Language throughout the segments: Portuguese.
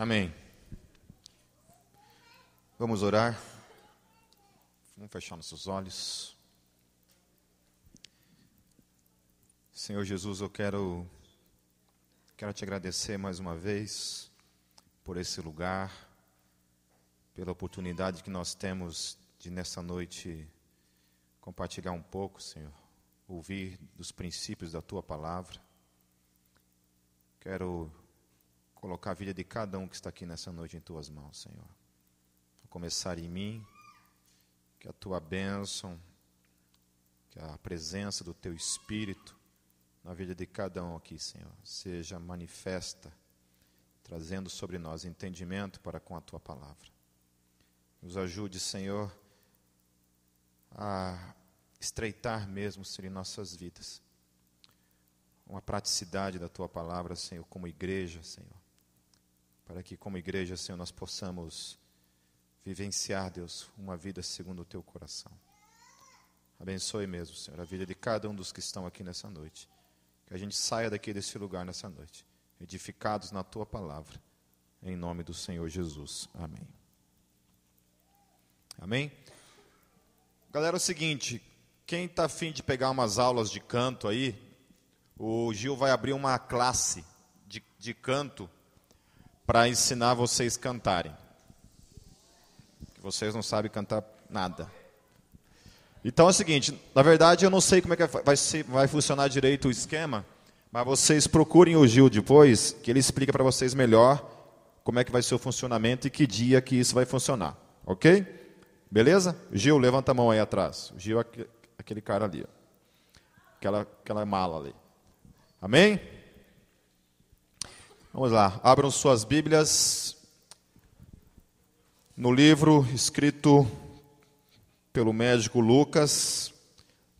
Amém. Vamos orar. Vamos fechar nossos olhos. Senhor Jesus, eu quero quero te agradecer mais uma vez por esse lugar, pela oportunidade que nós temos de nessa noite compartilhar um pouco, Senhor, ouvir dos princípios da tua palavra. Quero colocar a vida de cada um que está aqui nessa noite em tuas mãos, Senhor. A começar em mim, que a tua bênção, que a presença do teu Espírito na vida de cada um aqui, Senhor, seja manifesta, trazendo sobre nós entendimento para com a tua palavra. Nos ajude, Senhor, a estreitar mesmo, Senhor, em nossas vidas. Uma praticidade da tua palavra, Senhor, como igreja, Senhor para que, como igreja, Senhor, nós possamos vivenciar, Deus, uma vida segundo o teu coração. Abençoe mesmo, Senhor, a vida de cada um dos que estão aqui nessa noite. Que a gente saia daqui desse lugar nessa noite, edificados na tua palavra, em nome do Senhor Jesus. Amém. Amém? Galera, é o seguinte: quem está afim de pegar umas aulas de canto aí, o Gil vai abrir uma classe de, de canto para ensinar vocês a cantarem. Vocês não sabem cantar nada. Então é o seguinte, na verdade eu não sei como é que vai, ser, vai funcionar direito o esquema, mas vocês procurem o Gil depois, que ele explica para vocês melhor como é que vai ser o funcionamento e que dia que isso vai funcionar, ok? Beleza? Gil, levanta a mão aí atrás. O Gil é aquele cara ali, aquela, aquela mala ali. Amém? Vamos lá, abram suas Bíblias no livro escrito pelo médico Lucas,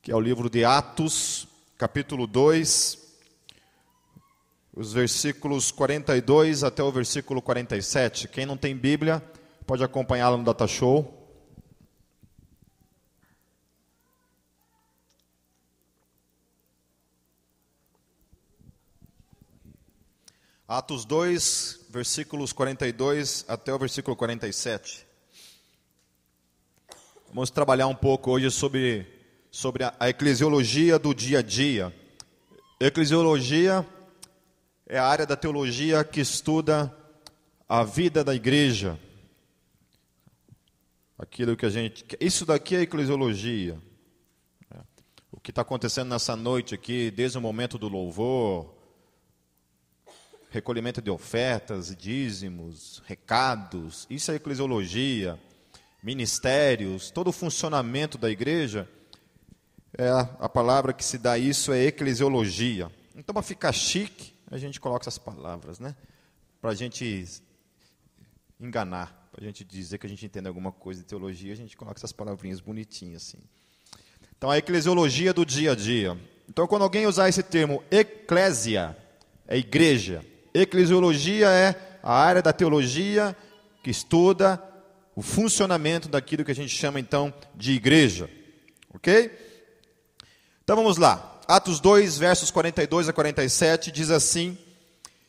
que é o livro de Atos, capítulo 2, os versículos 42 até o versículo 47. Quem não tem Bíblia, pode acompanhá-la no Data Atos 2, versículos 42 até o versículo 47. Vamos trabalhar um pouco hoje sobre, sobre a, a eclesiologia do dia a dia. Eclesiologia é a área da teologia que estuda a vida da igreja. Aquilo que a gente. Isso daqui é eclesiologia. O que está acontecendo nessa noite aqui, desde o momento do louvor, recolhimento de ofertas, dízimos, recados, isso é eclesiologia, ministérios, todo o funcionamento da igreja, é a, palavra que se dá isso é eclesiologia. Então, para ficar chique, a gente coloca essas palavras, né? Para a gente enganar, para a gente dizer que a gente entende alguma coisa de teologia, a gente coloca essas palavrinhas bonitinhas assim. Então, a eclesiologia do dia a dia. Então, quando alguém usar esse termo eclésia, é igreja, Eclesiologia é a área da teologia que estuda o funcionamento daquilo que a gente chama então de igreja. Ok? Então vamos lá. Atos 2, versos 42 a 47 diz assim: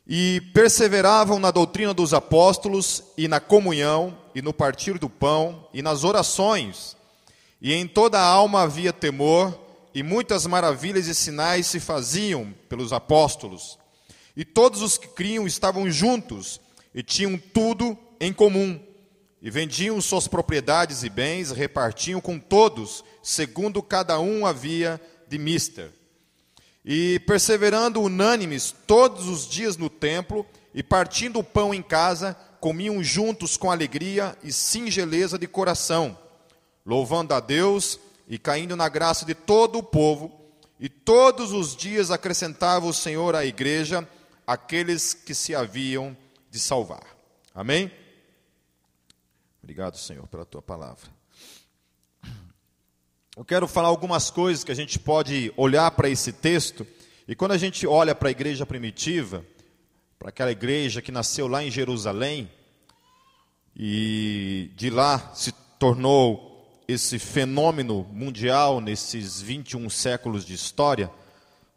E perseveravam na doutrina dos apóstolos, e na comunhão, e no partir do pão, e nas orações, e em toda a alma havia temor, e muitas maravilhas e sinais se faziam pelos apóstolos. E todos os que criam estavam juntos e tinham tudo em comum. E vendiam suas propriedades e bens, repartiam com todos, segundo cada um havia de mister. E perseverando unânimes todos os dias no templo, e partindo o pão em casa, comiam juntos com alegria e singeleza de coração, louvando a Deus e caindo na graça de todo o povo. E todos os dias acrescentava o Senhor à igreja aqueles que se haviam de salvar. Amém? Obrigado, Senhor, pela tua palavra. Eu quero falar algumas coisas que a gente pode olhar para esse texto, e quando a gente olha para a igreja primitiva, para aquela igreja que nasceu lá em Jerusalém, e de lá se tornou esse fenômeno mundial nesses 21 séculos de história,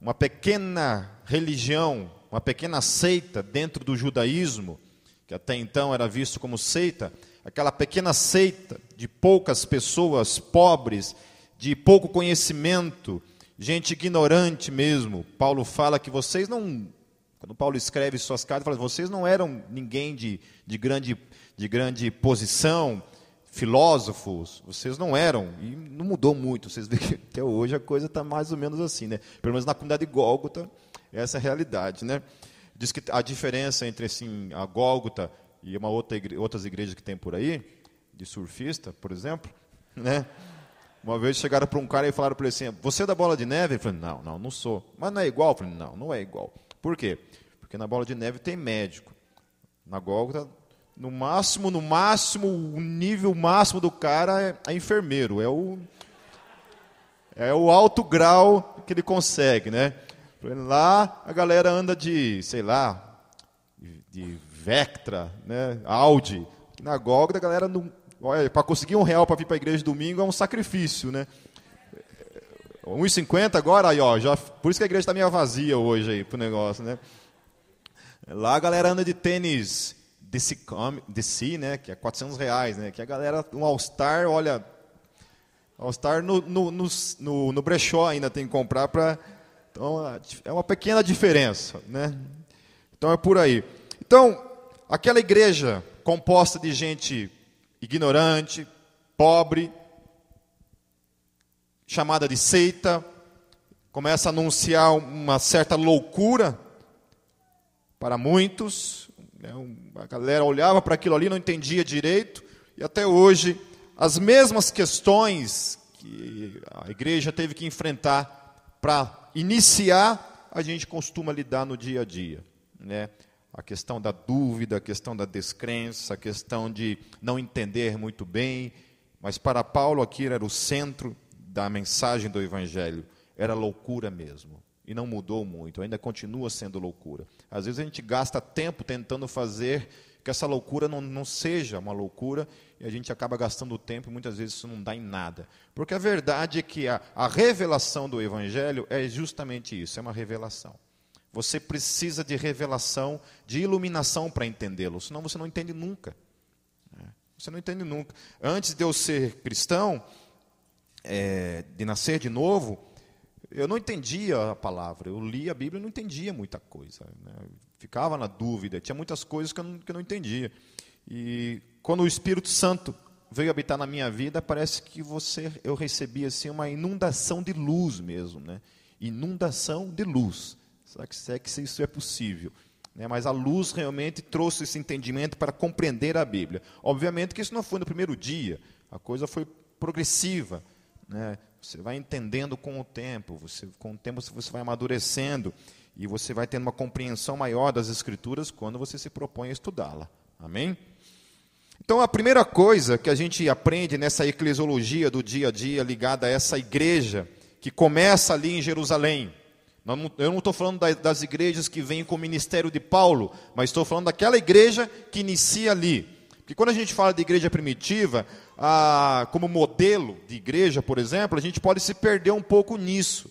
uma pequena religião uma pequena seita dentro do judaísmo, que até então era visto como seita, aquela pequena seita de poucas pessoas pobres, de pouco conhecimento, gente ignorante mesmo. Paulo fala que vocês não. Quando Paulo escreve suas cartas, fala, vocês não eram ninguém de, de, grande, de grande posição, filósofos, vocês não eram, e não mudou muito. Vocês veem que até hoje a coisa está mais ou menos assim, né? Pelo menos na comunidade de Gólgota, essa é a realidade, né? Diz que a diferença entre assim, a Gólgota e uma outra igre outras igrejas que tem por aí, de surfista, por exemplo, né? Uma vez chegaram para um cara e falaram para ele assim: Você é da bola de neve? Ele falou: Não, não, não sou. Mas não é igual? Eu falei: Não, não é igual. Por quê? Porque na bola de neve tem médico. Na Gólgota, no máximo, no máximo, o nível máximo do cara é, é enfermeiro. É o, é o alto grau que ele consegue, né? Lá a galera anda de, sei lá, de Vectra, né? Audi. Na Gólgota a galera não Olha, para conseguir um real para vir para a igreja domingo é um sacrifício, né? 1,50 agora, aí, ó, já, por isso que a igreja está meio vazia hoje aí pro negócio, né? Lá a galera anda de tênis DC, DC né, que é 400 reais, né? Que a galera, um All-Star, olha, All-Star no, no, no, no, brechó ainda tem que comprar para... Então, é uma pequena diferença, né? Então, é por aí. Então, aquela igreja composta de gente ignorante, pobre, chamada de seita, começa a anunciar uma certa loucura para muitos. Né? A galera olhava para aquilo ali, não entendia direito, e até hoje as mesmas questões que a igreja teve que enfrentar para iniciar, a gente costuma lidar no dia a dia. Né? a questão da dúvida, a questão da descrença, a questão de não entender muito bem. Mas para Paulo aquilo era o centro da mensagem do Evangelho. Era loucura mesmo. E não mudou muito, ainda continua sendo loucura. Às vezes a gente gasta tempo tentando fazer que essa loucura não, não seja uma loucura e a gente acaba gastando tempo e muitas vezes isso não dá em nada. Porque a verdade é que a, a revelação do Evangelho é justamente isso: é uma revelação. Você precisa de revelação, de iluminação para entendê-lo, senão você não entende nunca. É, você não entende nunca. Antes de eu ser cristão, é, de nascer de novo, eu não entendia a palavra. Eu lia a Bíblia e não entendia muita coisa. Né? Ficava na dúvida. Tinha muitas coisas que eu, não, que eu não entendia. E quando o Espírito Santo veio habitar na minha vida, parece que você, eu recebi assim uma inundação de luz mesmo, né? Inundação de luz. Será que, será que isso é possível? Né? Mas a luz realmente trouxe esse entendimento para compreender a Bíblia. Obviamente que isso não foi no primeiro dia, a coisa foi progressiva. Né? Você vai entendendo com o tempo, você, com o tempo você vai amadurecendo e você vai tendo uma compreensão maior das Escrituras quando você se propõe a estudá-la. Amém? Então, a primeira coisa que a gente aprende nessa eclesiologia do dia a dia ligada a essa igreja que começa ali em Jerusalém, eu não estou falando das igrejas que vêm com o ministério de Paulo, mas estou falando daquela igreja que inicia ali. Porque quando a gente fala de igreja primitiva, como modelo de igreja, por exemplo, a gente pode se perder um pouco nisso.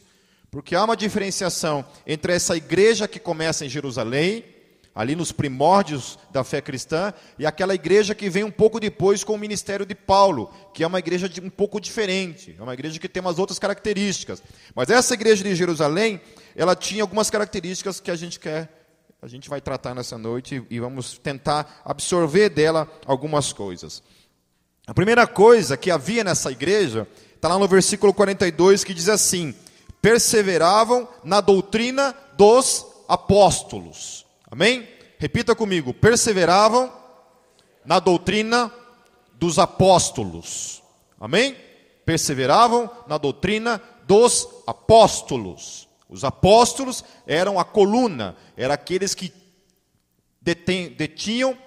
Porque há uma diferenciação entre essa igreja que começa em Jerusalém, ali nos primórdios da fé cristã, e aquela igreja que vem um pouco depois com o ministério de Paulo, que é uma igreja um pouco diferente, é uma igreja que tem umas outras características. Mas essa igreja de Jerusalém, ela tinha algumas características que a gente quer, a gente vai tratar nessa noite e vamos tentar absorver dela algumas coisas. A primeira coisa que havia nessa igreja está lá no versículo 42 que diz assim: perseveravam na doutrina dos apóstolos. Amém? Repita comigo: perseveravam na doutrina dos apóstolos. Amém? Perseveravam na doutrina dos apóstolos. Os apóstolos eram a coluna, eram aqueles que detinham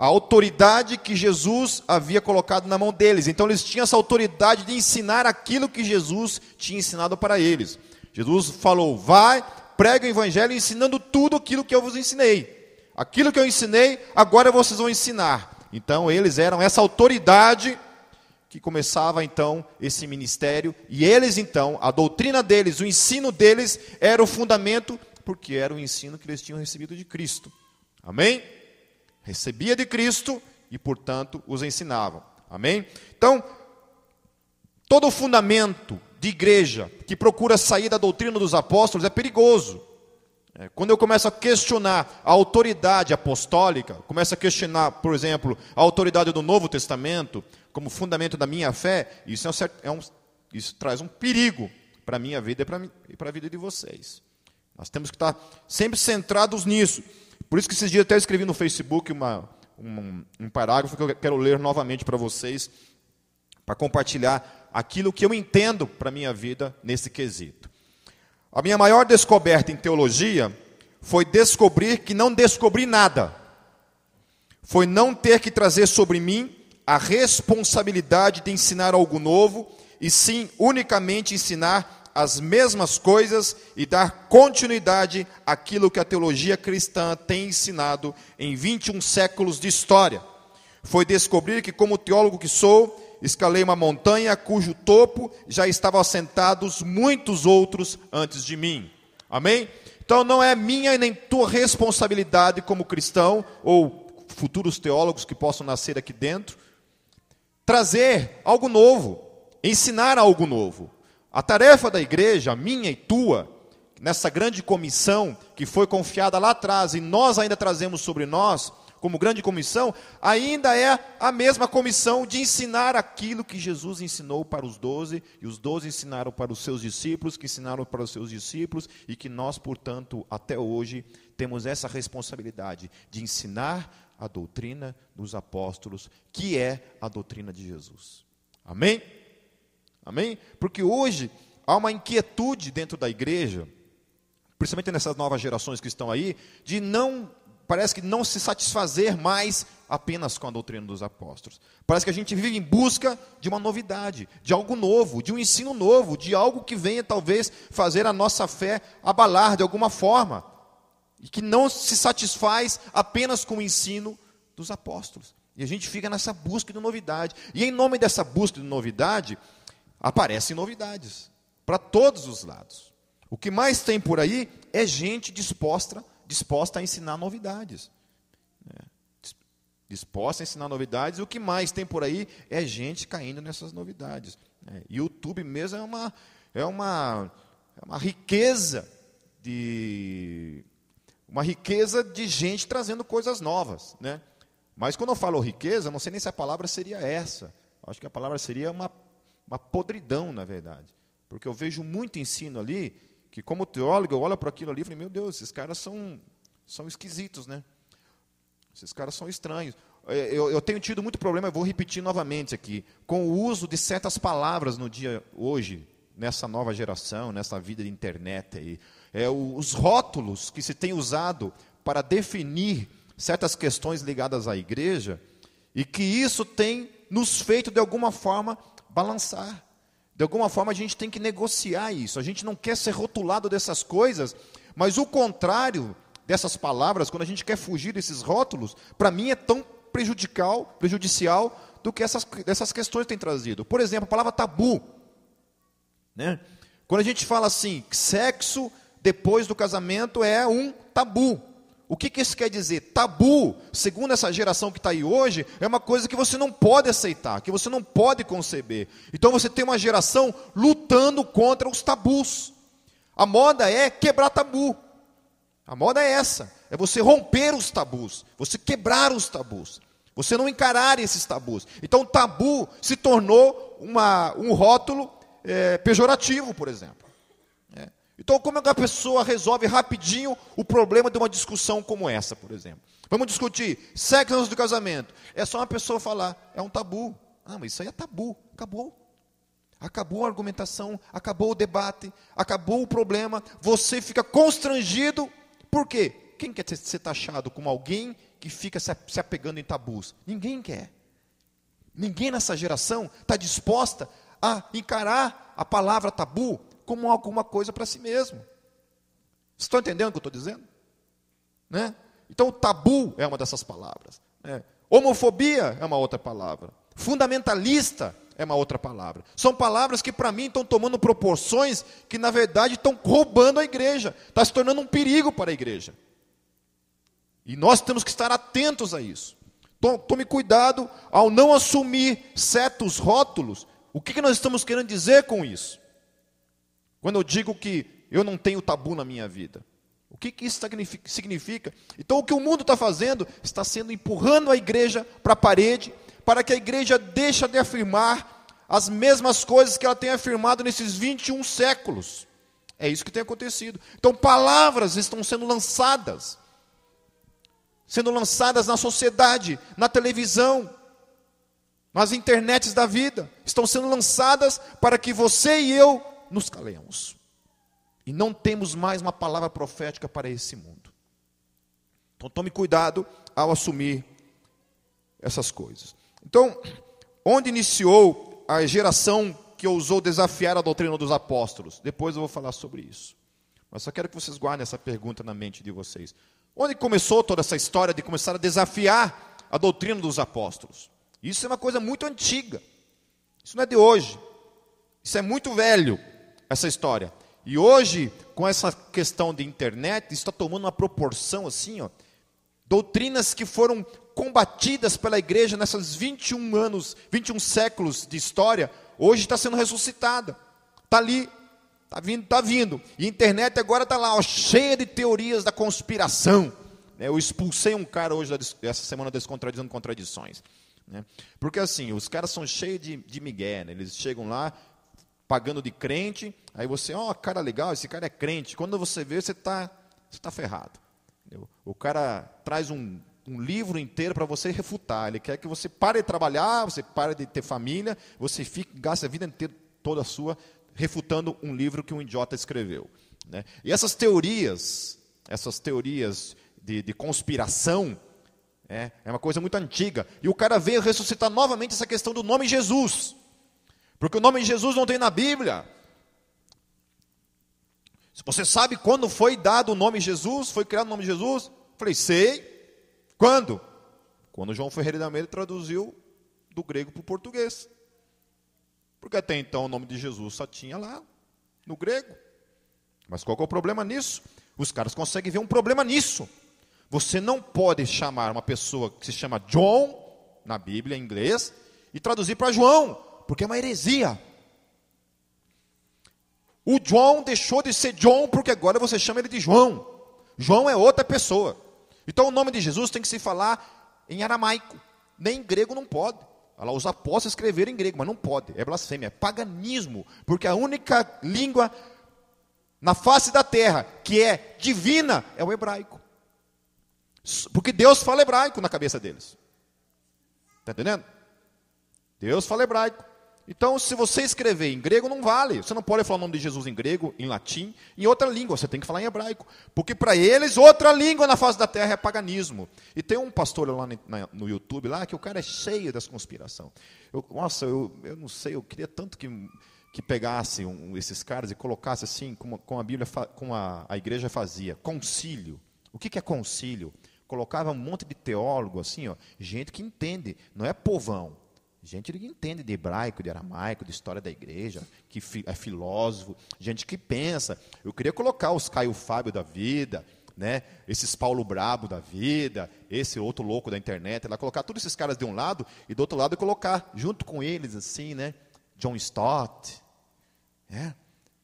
a autoridade que Jesus havia colocado na mão deles. Então eles tinham essa autoridade de ensinar aquilo que Jesus tinha ensinado para eles. Jesus falou: vai, prega o evangelho ensinando tudo aquilo que eu vos ensinei. Aquilo que eu ensinei, agora vocês vão ensinar. Então eles eram essa autoridade que começava então esse ministério, e eles então, a doutrina deles, o ensino deles era o fundamento, porque era o ensino que eles tinham recebido de Cristo. Amém? Recebia de Cristo e, portanto, os ensinavam. Amém? Então, todo o fundamento de igreja que procura sair da doutrina dos apóstolos é perigoso. É, quando eu começo a questionar a autoridade apostólica, começo a questionar, por exemplo, a autoridade do Novo Testamento como fundamento da minha fé, isso, é um certo, é um, isso traz um perigo para a minha vida e para a vida de vocês. Nós temos que estar sempre centrados nisso. Por isso que esses dias até escrevi no Facebook uma, um, um parágrafo que eu quero ler novamente para vocês, para compartilhar aquilo que eu entendo para a minha vida nesse quesito. A minha maior descoberta em teologia foi descobrir que não descobri nada. Foi não ter que trazer sobre mim a responsabilidade de ensinar algo novo, e sim unicamente ensinar as mesmas coisas e dar continuidade àquilo que a teologia cristã tem ensinado em 21 séculos de história. Foi descobrir que, como teólogo que sou, escalei uma montanha cujo topo já estavam assentados muitos outros antes de mim. Amém? Então não é minha nem tua responsabilidade como cristão ou futuros teólogos que possam nascer aqui dentro trazer algo novo, ensinar algo novo. A tarefa da igreja, minha e tua, nessa grande comissão que foi confiada lá atrás e nós ainda trazemos sobre nós, como grande comissão, ainda é a mesma comissão de ensinar aquilo que Jesus ensinou para os doze, e os doze ensinaram para os seus discípulos, que ensinaram para os seus discípulos, e que nós, portanto, até hoje, temos essa responsabilidade de ensinar a doutrina dos apóstolos, que é a doutrina de Jesus. Amém? Amém? Porque hoje há uma inquietude dentro da igreja, principalmente nessas novas gerações que estão aí, de não parece que não se satisfazer mais apenas com a doutrina dos apóstolos. Parece que a gente vive em busca de uma novidade, de algo novo, de um ensino novo, de algo que venha talvez fazer a nossa fé abalar de alguma forma. E que não se satisfaz apenas com o ensino dos apóstolos. E a gente fica nessa busca de novidade. E em nome dessa busca de novidade, aparecem novidades para todos os lados. O que mais tem por aí é gente disposta disposta a ensinar novidades. Né? Disposta a ensinar novidades, e o que mais tem por aí é gente caindo nessas novidades. Né? YouTube mesmo é uma, é uma, é uma riqueza de uma riqueza de gente trazendo coisas novas, né? Mas quando eu falo riqueza, não sei nem se a palavra seria essa. Acho que a palavra seria uma, uma podridão, na verdade. Porque eu vejo muito ensino ali que como teólogo eu olho para aquilo ali e falei, meu Deus, esses caras são, são esquisitos, né? Esses caras são estranhos. É, eu, eu, tenho tido muito problema, eu vou repetir novamente aqui, com o uso de certas palavras no dia hoje, nessa nova geração, nessa vida de internet aí. É, os rótulos que se tem usado para definir certas questões ligadas à igreja, e que isso tem nos feito, de alguma forma, balançar. De alguma forma a gente tem que negociar isso. A gente não quer ser rotulado dessas coisas, mas o contrário dessas palavras, quando a gente quer fugir desses rótulos, para mim é tão prejudicial, prejudicial do que essas, essas questões têm trazido. Por exemplo, a palavra tabu. Né? Quando a gente fala assim, sexo depois do casamento é um tabu. O que, que isso quer dizer? Tabu, segundo essa geração que está aí hoje, é uma coisa que você não pode aceitar, que você não pode conceber. Então você tem uma geração lutando contra os tabus. A moda é quebrar tabu. A moda é essa: é você romper os tabus, você quebrar os tabus, você não encarar esses tabus. Então, tabu se tornou uma, um rótulo é, pejorativo, por exemplo. Então, como é que a pessoa resolve rapidinho o problema de uma discussão como essa, por exemplo? Vamos discutir sexo antes do casamento. É só uma pessoa falar, é um tabu. Ah, mas isso aí é tabu. Acabou. Acabou a argumentação, acabou o debate, acabou o problema. Você fica constrangido. Por quê? Quem quer ser taxado como alguém que fica se apegando em tabus? Ninguém quer. Ninguém nessa geração está disposta a encarar a palavra tabu como alguma coisa para si mesmo. Vocês estão entendendo o que eu estou dizendo? Né? Então, tabu é uma dessas palavras. Né? Homofobia é uma outra palavra. Fundamentalista é uma outra palavra. São palavras que, para mim, estão tomando proporções que, na verdade, estão roubando a igreja. Está se tornando um perigo para a igreja. E nós temos que estar atentos a isso. Tome cuidado ao não assumir certos rótulos. O que nós estamos querendo dizer com isso? Quando eu digo que eu não tenho tabu na minha vida. O que, que isso significa? Então, o que o mundo está fazendo está sendo empurrando a igreja para a parede, para que a igreja deixe de afirmar as mesmas coisas que ela tem afirmado nesses 21 séculos. É isso que tem acontecido. Então, palavras estão sendo lançadas, sendo lançadas na sociedade, na televisão, nas internets da vida, estão sendo lançadas para que você e eu nos calemos. E não temos mais uma palavra profética para esse mundo. Então tome cuidado ao assumir essas coisas. Então, onde iniciou a geração que ousou desafiar a doutrina dos apóstolos? Depois eu vou falar sobre isso. Mas só quero que vocês guardem essa pergunta na mente de vocês. Onde começou toda essa história de começar a desafiar a doutrina dos apóstolos? Isso é uma coisa muito antiga. Isso não é de hoje. Isso é muito velho, essa história. E hoje, com essa questão de internet, está tomando uma proporção assim, ó, doutrinas que foram combatidas pela igreja nessas 21 anos, 21 séculos de história, hoje está sendo ressuscitada. Está ali, está vindo, está vindo. E a internet agora está lá, ó, cheia de teorias da conspiração. Né? Eu expulsei um cara hoje, essa semana, descontradizando contradições. Né? Porque assim, os caras são cheios de, de migué, né? eles chegam lá, pagando de crente, aí você, ó, oh, cara legal, esse cara é crente. Quando você vê, você está você tá ferrado. Entendeu? O cara traz um, um livro inteiro para você refutar. Ele quer que você pare de trabalhar, você pare de ter família, você fique, gaste a vida inteira, toda a sua, refutando um livro que um idiota escreveu. Né? E essas teorias, essas teorias de, de conspiração, é, é uma coisa muito antiga. E o cara veio ressuscitar novamente essa questão do nome Jesus. Porque o nome Jesus não tem na Bíblia. Você sabe quando foi dado o nome Jesus, foi criado o nome Jesus? Eu falei, sei. Quando? Quando João Ferreira da Almeida traduziu do grego para o português. Porque até então o nome de Jesus só tinha lá no grego. Mas qual é o problema nisso? Os caras conseguem ver um problema nisso. Você não pode chamar uma pessoa que se chama John, na Bíblia em inglês, e traduzir para João porque é uma heresia. O João deixou de ser João porque agora você chama ele de João. João é outra pessoa. Então o nome de Jesus tem que se falar em aramaico. Nem em grego não pode. Os apóstolos escreveram em grego, mas não pode. É blasfêmia, é paganismo. Porque a única língua na face da terra que é divina é o hebraico. Porque Deus fala hebraico na cabeça deles. Está entendendo? Deus fala hebraico. Então, se você escrever em grego, não vale. Você não pode falar o nome de Jesus em grego, em latim, em outra língua. Você tem que falar em hebraico. Porque para eles, outra língua na face da terra é paganismo. E tem um pastor lá no YouTube, lá, que o cara é cheio das conspirações. nossa, eu, eu não sei, eu queria tanto que, que pegasse um, esses caras e colocasse assim, como, como a Bíblia, como a, a igreja fazia, concílio. O que, que é concílio? Colocava um monte de teólogo, assim, ó, gente que entende, não é povão. Gente que entende de hebraico, de aramaico, de história da igreja, que é filósofo, gente que pensa. Eu queria colocar os Caio Fábio da vida, né? esses Paulo Brabo da vida, esse outro louco da internet, lá colocar todos esses caras de um lado e do outro lado colocar junto com eles assim, né? John Stott, né?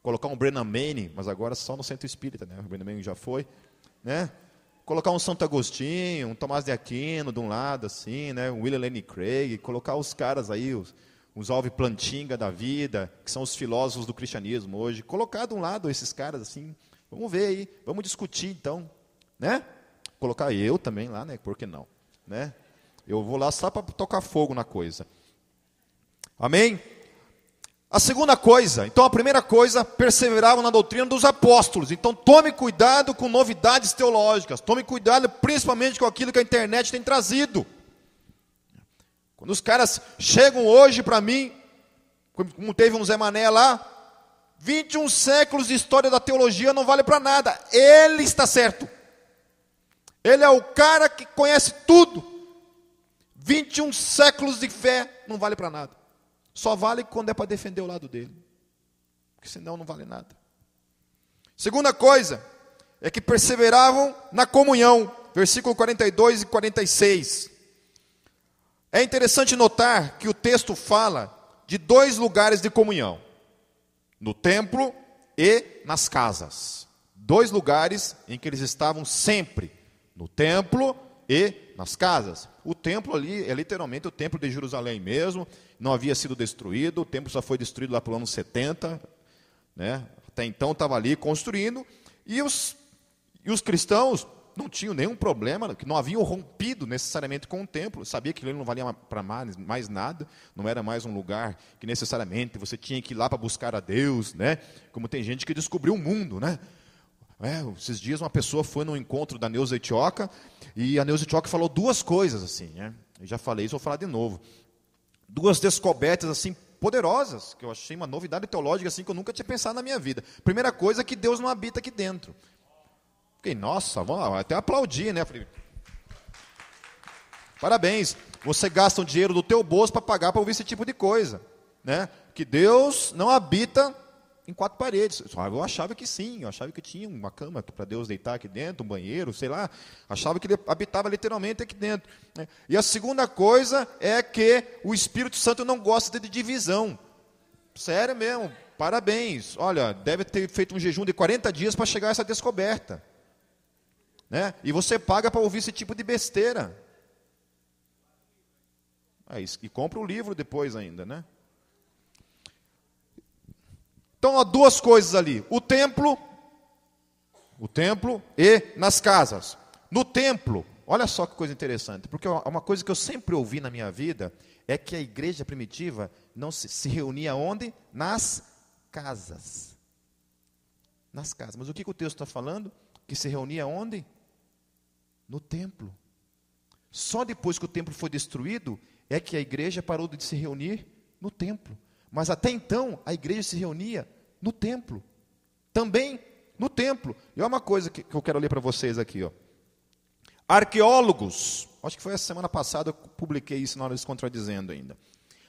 Colocar um Brennan Manning, mas agora só no centro espírita, né? O Brennan Manning já foi, né? Colocar um Santo Agostinho, um Tomás de Aquino de um lado, assim, né? um William Lane Craig, colocar os caras aí, os, os Alve Plantinga da vida, que são os filósofos do cristianismo hoje, colocar de um lado esses caras assim, vamos ver aí, vamos discutir então, né? Colocar eu também lá, né? Por que não? Né? Eu vou lá só para tocar fogo na coisa. Amém? A segunda coisa, então a primeira coisa, perseveravam na doutrina dos apóstolos. Então tome cuidado com novidades teológicas, tome cuidado principalmente com aquilo que a internet tem trazido. Quando os caras chegam hoje para mim, como teve um Zé Mané lá, 21 séculos de história da teologia não vale para nada. Ele está certo. Ele é o cara que conhece tudo. 21 séculos de fé não vale para nada. Só vale quando é para defender o lado dele. Porque senão não vale nada. Segunda coisa é que perseveravam na comunhão. versículo 42 e 46. É interessante notar que o texto fala de dois lugares de comunhão: no templo e nas casas. Dois lugares em que eles estavam sempre: no templo e nas casas. O templo ali é literalmente o templo de Jerusalém mesmo, não havia sido destruído, o templo só foi destruído lá para o ano 70, né? até então estava ali construindo, e os, e os cristãos não tinham nenhum problema, que não haviam rompido necessariamente com o templo, sabia que ele não valia para mais, mais, nada, não era mais um lugar que necessariamente você tinha que ir lá para buscar a Deus, né? Como tem gente que descobriu o mundo, né? É, esses dias uma pessoa foi no encontro da Neuza Etioca e a Neuza Etioca falou duas coisas assim, né? Eu já falei isso, vou falar de novo. Duas descobertas assim poderosas, que eu achei uma novidade teológica assim que eu nunca tinha pensado na minha vida. Primeira coisa é que Deus não habita aqui dentro. Fiquei, nossa, vamos até aplaudir, né? Falei, Parabéns, você gasta um dinheiro do teu bolso para pagar para ouvir esse tipo de coisa, né? Que Deus não habita em quatro paredes. Eu achava que sim, eu achava que tinha uma cama para Deus deitar aqui dentro, um banheiro, sei lá. Achava que ele habitava literalmente aqui dentro. Né? E a segunda coisa é que o Espírito Santo não gosta de divisão. Sério mesmo, parabéns. Olha, deve ter feito um jejum de 40 dias para chegar a essa descoberta. Né? E você paga para ouvir esse tipo de besteira. Isso. E compra o livro depois ainda, né? Então, há duas coisas ali: o templo, o templo e nas casas. No templo, olha só que coisa interessante, porque uma coisa que eu sempre ouvi na minha vida é que a igreja primitiva não se, se reunia onde? Nas casas. Nas casas. Mas o que, que o texto está falando? Que se reunia onde? No templo. Só depois que o templo foi destruído é que a igreja parou de se reunir no templo. Mas até então a igreja se reunia no templo. Também no templo. E olha uma coisa que, que eu quero ler para vocês aqui. Ó. Arqueólogos, acho que foi a semana passada eu publiquei isso na hora de contradizendo ainda.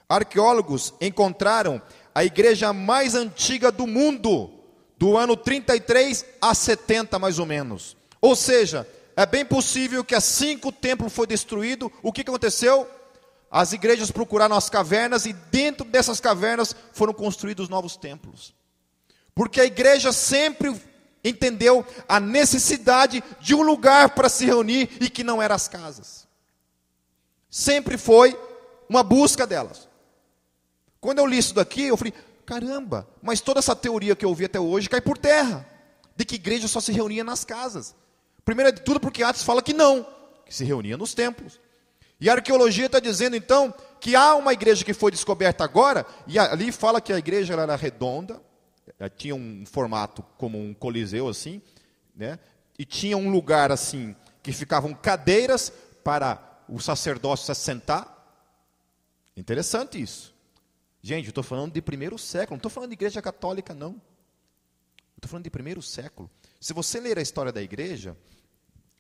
Arqueólogos encontraram a igreja mais antiga do mundo, do ano 33 a 70 mais ou menos. Ou seja, é bem possível que assim que o templo foi destruído, o que aconteceu? As igrejas procuraram as cavernas e dentro dessas cavernas foram construídos novos templos. Porque a igreja sempre entendeu a necessidade de um lugar para se reunir e que não eram as casas. Sempre foi uma busca delas. Quando eu li isso daqui, eu falei: caramba, mas toda essa teoria que eu ouvi até hoje cai por terra de que igreja só se reunia nas casas. Primeiro de tudo, porque Atos fala que não, que se reunia nos templos. E a arqueologia está dizendo então que há uma igreja que foi descoberta agora, e ali fala que a igreja era redonda, tinha um formato como um coliseu assim, né? E tinha um lugar assim que ficavam cadeiras para o sacerdócio se assentar. Interessante isso. Gente, eu estou falando de primeiro século, não estou falando de igreja católica, não. Estou falando de primeiro século. Se você ler a história da igreja,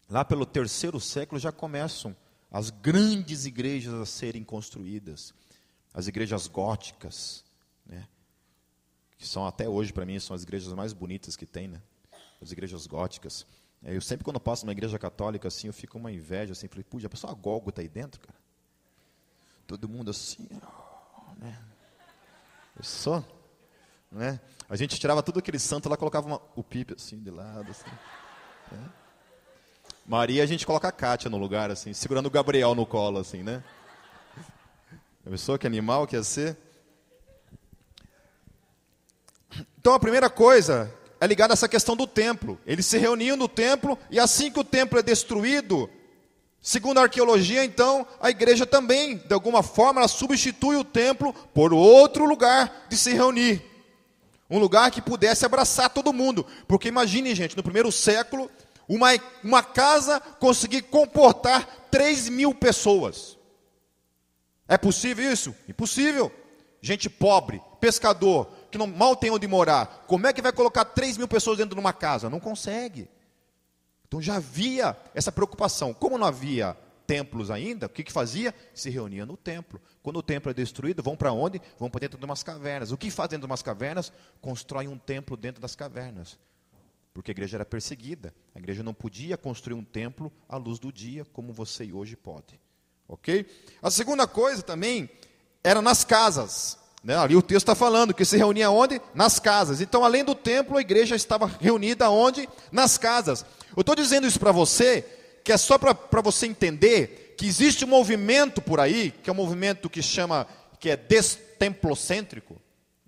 lá pelo terceiro século já começam as grandes igrejas a serem construídas, as igrejas góticas, né? Que são até hoje para mim são as igrejas mais bonitas que tem, né? As igrejas góticas. É, eu sempre quando passo numa igreja católica assim, eu fico uma inveja assim, falei, puxa, a pessoa Golgo tá aí dentro, cara. Todo mundo assim, né? Eu sou, né? A gente tirava tudo aquele santo lá, colocava uma, o pipe assim de lado, assim. Né? Maria, a gente coloca a Kátia no lugar, assim, segurando o Gabriel no colo, assim, né? A pessoa que animal que ia ser? Então a primeira coisa é ligada a essa questão do templo. Eles se reuniam no templo e assim que o templo é destruído, segundo a arqueologia, então, a igreja também, de alguma forma, ela substitui o templo por outro lugar de se reunir. Um lugar que pudesse abraçar todo mundo. Porque imagine, gente, no primeiro século, uma, uma casa conseguir comportar 3 mil pessoas. É possível isso? Impossível. Gente pobre, pescador, que não, mal tem onde morar, como é que vai colocar 3 mil pessoas dentro de uma casa? Não consegue. Então já havia essa preocupação. Como não havia templos ainda, o que, que fazia? Se reunia no templo. Quando o templo é destruído, vão para onde? Vão para dentro de umas cavernas. O que faz dentro de umas cavernas? Constrói um templo dentro das cavernas. porque a igreja era perseguida. A igreja não podia construir um templo à luz do dia, como você hoje pode. Ok? A segunda coisa também era nas casas. Né? Ali o texto está falando que se reunia onde? Nas casas. Então, além do templo, a igreja estava reunida onde? Nas casas. Eu estou dizendo isso para você, que é só para você entender que existe um movimento por aí, que é um movimento que chama, que é destemplocêntrico.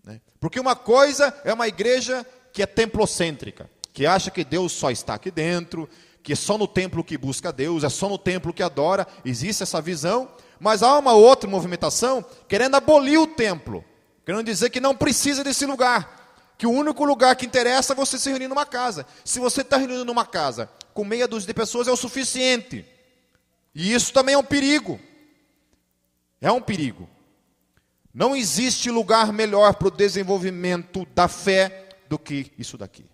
Né? Porque uma coisa é uma igreja que é templocêntrica que acha que Deus só está aqui dentro, que é só no templo que busca Deus, é só no templo que adora, existe essa visão, mas há uma outra movimentação querendo abolir o templo, querendo dizer que não precisa desse lugar, que o único lugar que interessa é você se reunir numa casa. Se você está reunido numa casa com meia dúzia de pessoas é o suficiente, e isso também é um perigo. É um perigo. Não existe lugar melhor para o desenvolvimento da fé do que isso daqui.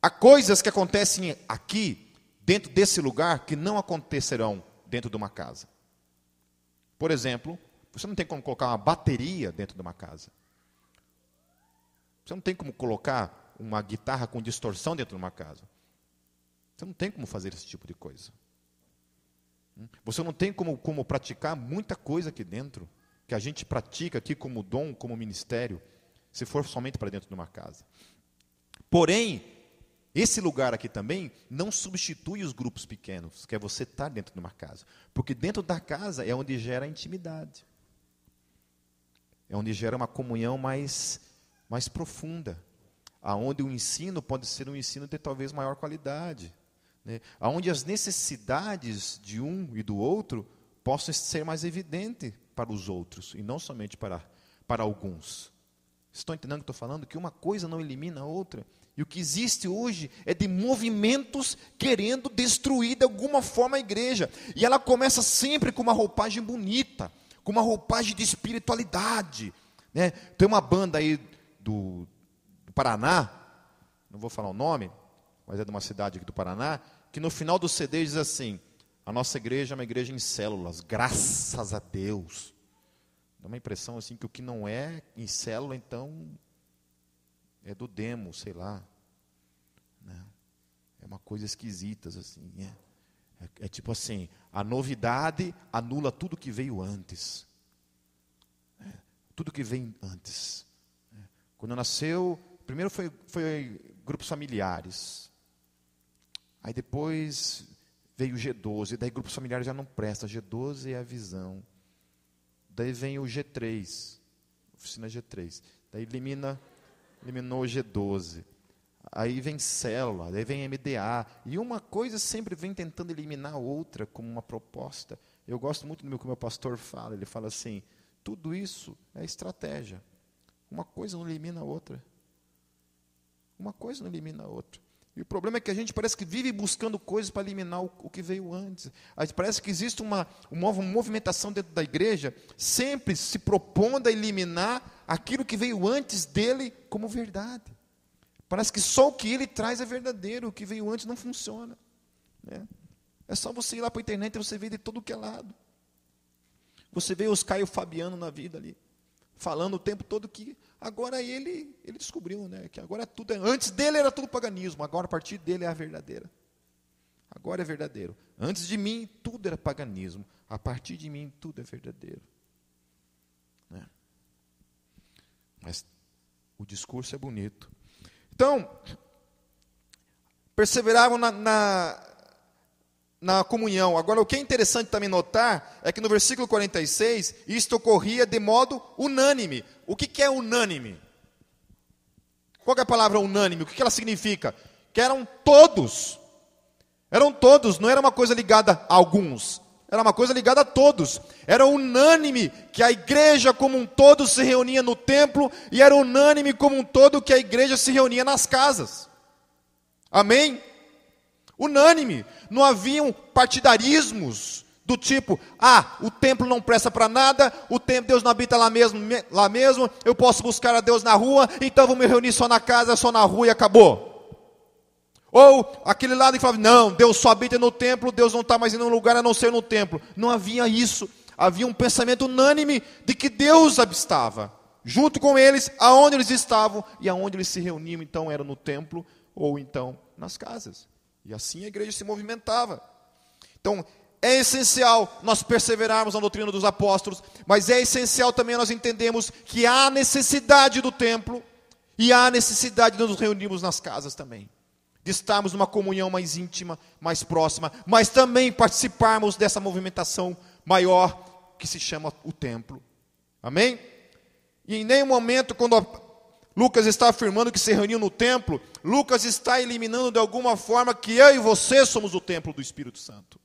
Há coisas que acontecem aqui, dentro desse lugar, que não acontecerão dentro de uma casa. Por exemplo, você não tem como colocar uma bateria dentro de uma casa. Você não tem como colocar uma guitarra com distorção dentro de uma casa. Você não tem como fazer esse tipo de coisa. Você não tem como, como praticar muita coisa aqui dentro, que a gente pratica aqui como dom, como ministério, se for somente para dentro de uma casa. Porém, esse lugar aqui também não substitui os grupos pequenos, que é você estar dentro de uma casa. Porque dentro da casa é onde gera intimidade. É onde gera uma comunhão mais, mais profunda. Aonde o ensino pode ser um ensino de talvez maior qualidade. Né? Aonde as necessidades de um e do outro possam ser mais evidentes para os outros, e não somente para, para alguns. Estão entendendo o que estou falando? Que uma coisa não elimina a outra. E o que existe hoje é de movimentos querendo destruir de alguma forma a igreja. E ela começa sempre com uma roupagem bonita, com uma roupagem de espiritualidade. Né? Tem uma banda aí do, do Paraná, não vou falar o nome, mas é de uma cidade aqui do Paraná, que no final do CD diz assim: a nossa igreja é uma igreja em células, graças a Deus. Dá uma impressão assim que o que não é em célula, então é do demo, sei lá. Né? É uma coisa esquisita, assim. É, é, é, tipo assim, a novidade anula tudo que veio antes. É, tudo que vem antes. É, quando nasceu, primeiro foi, foi grupos familiares. Aí depois veio o G12, daí grupos familiares já não presta, G12 é a visão. Daí vem o G3, oficina G3. Daí elimina eliminou o G12. Aí vem célula, aí vem MDA. E uma coisa sempre vem tentando eliminar a outra como uma proposta. Eu gosto muito do que o meu pastor fala. Ele fala assim: tudo isso é estratégia. Uma coisa não elimina a outra. Uma coisa não elimina a outra. E o problema é que a gente parece que vive buscando coisas para eliminar o, o que veio antes. Parece que existe uma, uma movimentação dentro da igreja, sempre se propondo a eliminar aquilo que veio antes dele como verdade. Parece que só o que ele traz é verdadeiro, o que veio antes não funciona. Né? É só você ir lá para a internet e você vê de todo que é lado. Você vê os Caio Fabiano na vida ali, falando o tempo todo que Agora ele, ele descobriu, né, que agora tudo é, antes dele era tudo paganismo, agora a partir dele é a verdadeira. Agora é verdadeiro. Antes de mim tudo era paganismo, a partir de mim tudo é verdadeiro. Né? Mas o discurso é bonito. Então, perseveravam na, na, na comunhão. Agora, o que é interessante também notar é que no versículo 46, isto ocorria de modo unânime. O que, que é unânime? Qual é a palavra unânime? O que, que ela significa? Que eram todos. Eram todos, não era uma coisa ligada a alguns. Era uma coisa ligada a todos. Era unânime que a igreja como um todo se reunia no templo e era unânime como um todo que a igreja se reunia nas casas. Amém? unânime. Não haviam partidarismos do tipo, ah, o templo não presta para nada, o templo Deus não habita lá mesmo, lá mesmo, eu posso buscar a Deus na rua, então vou me reunir só na casa, só na rua e acabou. Ou aquele lado que falava, não, Deus só habita no templo, Deus não está mais em nenhum lugar a não ser no templo. Não havia isso. Havia um pensamento unânime de que Deus habitava, junto com eles, aonde eles estavam e aonde eles se reuniam, então era no templo ou então nas casas. E assim a igreja se movimentava. Então, é essencial nós perseverarmos na doutrina dos apóstolos, mas é essencial também nós entendemos que há necessidade do templo e há necessidade de nos reunirmos nas casas também. De estarmos numa comunhão mais íntima, mais próxima, mas também participarmos dessa movimentação maior que se chama o templo. Amém? E em nenhum momento, quando Lucas está afirmando que se reuniu no templo, Lucas está eliminando de alguma forma que eu e você somos o templo do Espírito Santo.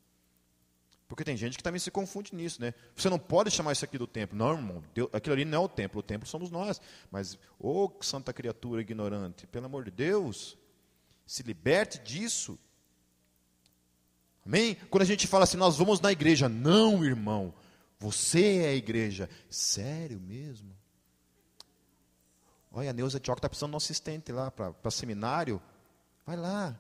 Porque tem gente que também se confunde nisso, né? Você não pode chamar isso aqui do templo. Não, irmão, Deus, aquilo ali não é o templo, o templo somos nós. Mas, ô oh, santa criatura ignorante, pelo amor de Deus, se liberte disso. Amém? Quando a gente fala assim, nós vamos na igreja. Não, irmão, você é a igreja. Sério mesmo? Olha, a Neuza Tioca está precisando de um assistente lá para seminário. Vai lá.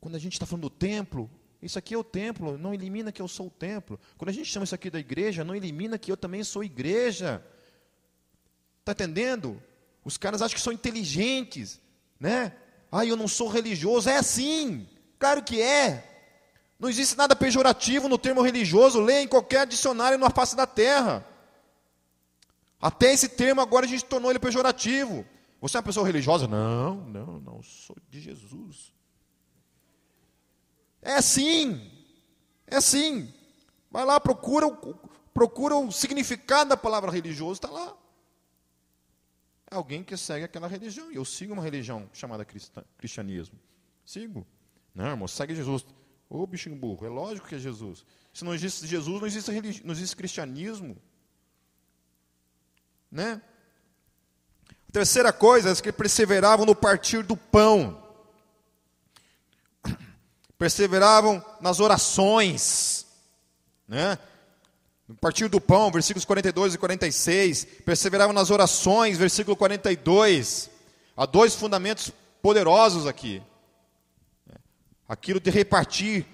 Quando a gente está falando do templo, isso aqui é o templo, não elimina que eu sou o templo. Quando a gente chama isso aqui da igreja, não elimina que eu também sou igreja. Está entendendo? Os caras acham que são inteligentes, né? Ah, eu não sou religioso. É assim, claro que é. Não existe nada pejorativo no termo religioso, leia em qualquer dicionário na face da terra. Até esse termo agora a gente tornou ele pejorativo. Você é uma pessoa religiosa? Não, não, não, sou de Jesus. É assim. É assim. Vai lá, procura, procura o significado da palavra religioso, está lá. Alguém que segue aquela religião. E eu sigo uma religião chamada cristianismo. Sigo. Não, irmão, segue Jesus. Ô bichinho burro, é lógico que é Jesus. Se não existe Jesus, não existe, religi... não existe cristianismo. Né? A terceira coisa é que perseveravam no partir do pão perseveravam nas orações, né? No partir do pão, versículos 42 e 46, perseveravam nas orações, versículo 42. Há dois fundamentos poderosos aqui. Aquilo de repartir,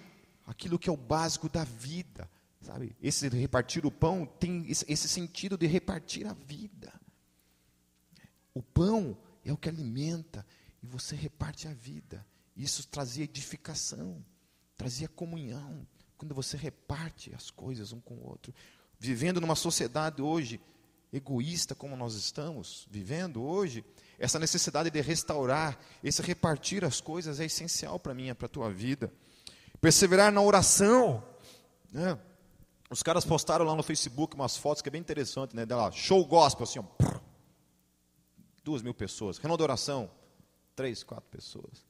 aquilo que é o básico da vida, sabe? Esse repartir o pão tem esse sentido de repartir a vida. O pão é o que alimenta e você reparte a vida. Isso trazia edificação, trazia comunhão, quando você reparte as coisas um com o outro. Vivendo numa sociedade hoje egoísta como nós estamos vivendo hoje, essa necessidade de restaurar, esse repartir as coisas é essencial para mim, para a tua vida. Perseverar na oração. Né? Os caras postaram lá no Facebook umas fotos que é bem interessante, né? Dela, show gospel, assim, ó, duas mil pessoas. Reunião de oração, três, quatro pessoas.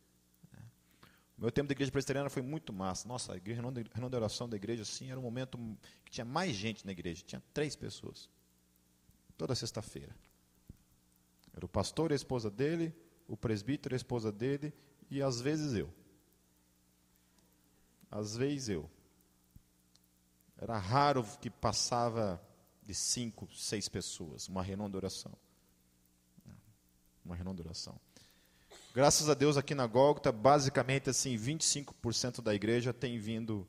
Meu tempo da igreja presbiteriana foi muito massa. Nossa, a igreja, reunião de oração da igreja, assim, era um momento que tinha mais gente na igreja. Tinha três pessoas. Toda sexta-feira. Era o pastor e a esposa dele, o presbítero e a esposa dele, e às vezes eu. Às vezes eu. Era raro que passava de cinco, seis pessoas, uma reunião de oração. Uma reunião de oração. Graças a Deus aqui na Gólgota, basicamente assim, 25% da igreja tem vindo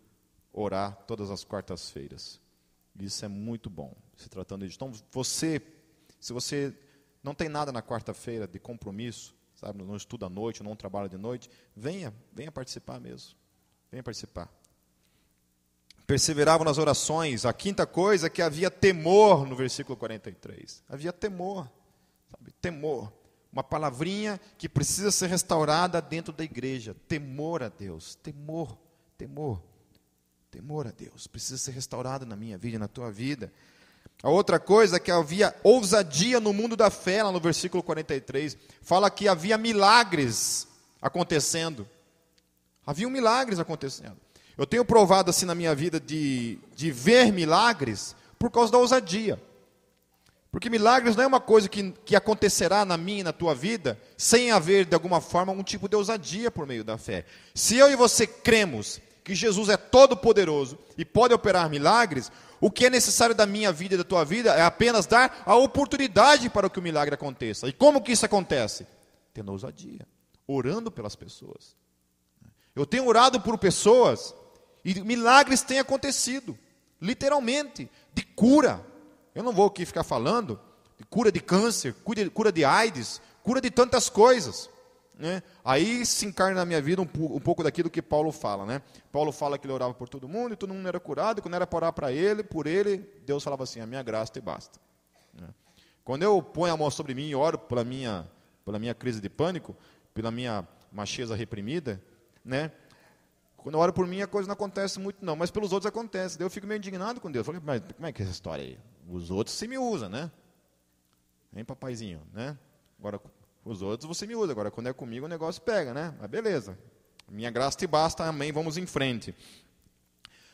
orar todas as quartas-feiras. Isso é muito bom, se tratando de. Então, você, se você não tem nada na quarta-feira de compromisso, sabe, não estuda à noite, não trabalha de noite, venha, venha participar mesmo. Venha participar. Perseveravam nas orações. A quinta coisa é que havia temor no versículo 43. Havia temor, sabe, temor uma palavrinha que precisa ser restaurada dentro da igreja. Temor a Deus, temor, temor, temor a Deus. Precisa ser restaurado na minha vida, na tua vida. A outra coisa é que havia ousadia no mundo da fé, lá no versículo 43. Fala que havia milagres acontecendo. Havia milagres acontecendo. Eu tenho provado assim na minha vida de, de ver milagres por causa da ousadia. Porque milagres não é uma coisa que, que acontecerá na minha e na tua vida sem haver, de alguma forma, um tipo de ousadia por meio da fé. Se eu e você cremos que Jesus é todo-poderoso e pode operar milagres, o que é necessário da minha vida e da tua vida é apenas dar a oportunidade para que o milagre aconteça. E como que isso acontece? Tendo ousadia, orando pelas pessoas. Eu tenho orado por pessoas e milagres têm acontecido, literalmente, de cura, eu não vou aqui ficar falando de cura de câncer, cura de AIDS, cura de tantas coisas. né? Aí se encarna na minha vida um, um, pouco daquilo que Paulo fala, né? Paulo fala que ele orava por todo mundo e todo mundo era curado, e quando era para orar para ele, por ele, Deus falava assim: a minha graça te basta. Né? Quando eu ponho a mão sobre mim e oro pela minha, pela minha crise de pânico, pela minha macheza reprimida, né? Quando eu oro por mim, a coisa não acontece muito, não, mas pelos outros acontece. Daí eu fico meio indignado com Deus. Eu falei, mas como é que é essa história aí? Os outros se me usam, né? Hein, papaizinho, né? Agora, os outros você me usa. Agora, quando é comigo, o negócio pega, né? Mas beleza. Minha graça te basta, amém, vamos em frente.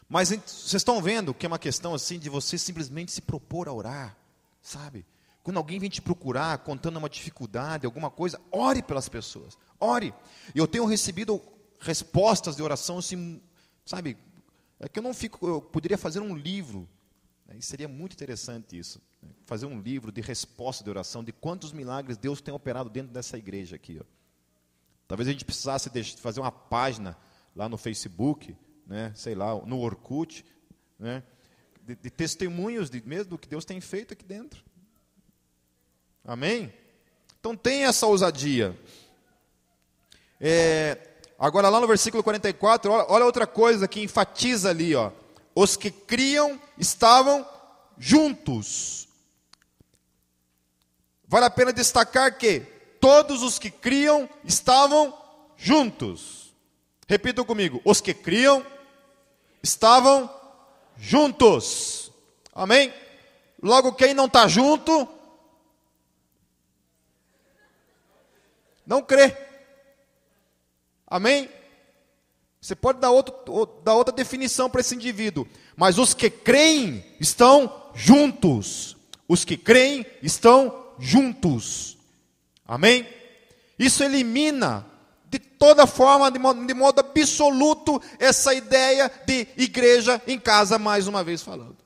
Mas vocês estão vendo que é uma questão assim de você simplesmente se propor a orar, sabe? Quando alguém vem te procurar contando uma dificuldade, alguma coisa, ore pelas pessoas. Ore. Eu tenho recebido respostas de oração assim, sabe? É que eu não fico, eu poderia fazer um livro. Né? E seria muito interessante isso fazer um livro de resposta de oração, de quantos milagres Deus tem operado dentro dessa igreja aqui. Ó. Talvez a gente precisasse fazer uma página lá no Facebook, né, sei lá, no Orkut, né, de, de testemunhos de, mesmo do que Deus tem feito aqui dentro. Amém? Então tem essa ousadia. É, agora lá no versículo 44, olha, olha outra coisa que enfatiza ali, ó. Os que criam estavam juntos. Vale a pena destacar que todos os que criam estavam juntos. Repitam comigo: os que criam estavam juntos. Amém? Logo, quem não está junto, não crê. Amém? Você pode dar, outro, dar outra definição para esse indivíduo, mas os que creem estão juntos. Os que creem estão juntos. Amém? Isso elimina de toda forma, de modo, de modo absoluto, essa ideia de igreja em casa, mais uma vez falando.